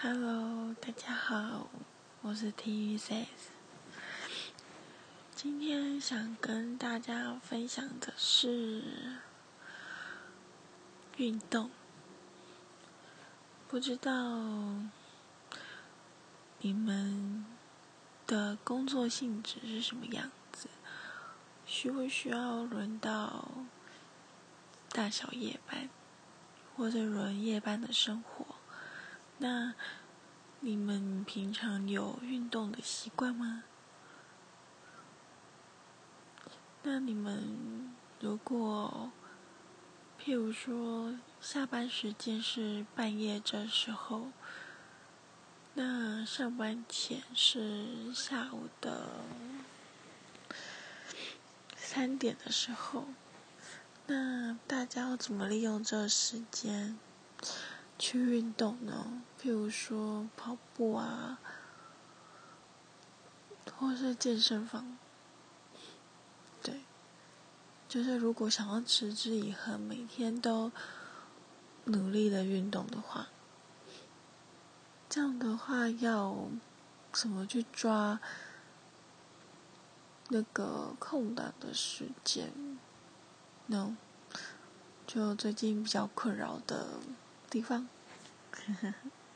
Hello，大家好，我是 TVS。今天想跟大家分享的是运动。不知道你们的工作性质是什么样子？需不需要轮到大小夜班，或者轮夜班的生活？那你们平常有运动的习惯吗？那你们如果，譬如说下班时间是半夜这时候，那上班前是下午的三点的时候，那大家要怎么利用这时间去运动呢？譬如说跑步啊，或是健身房。对，就是如果想要持之以恒，每天都努力的运动的话，这样的话要怎么去抓？那个空档的时间，no，就最近比较困扰的地方。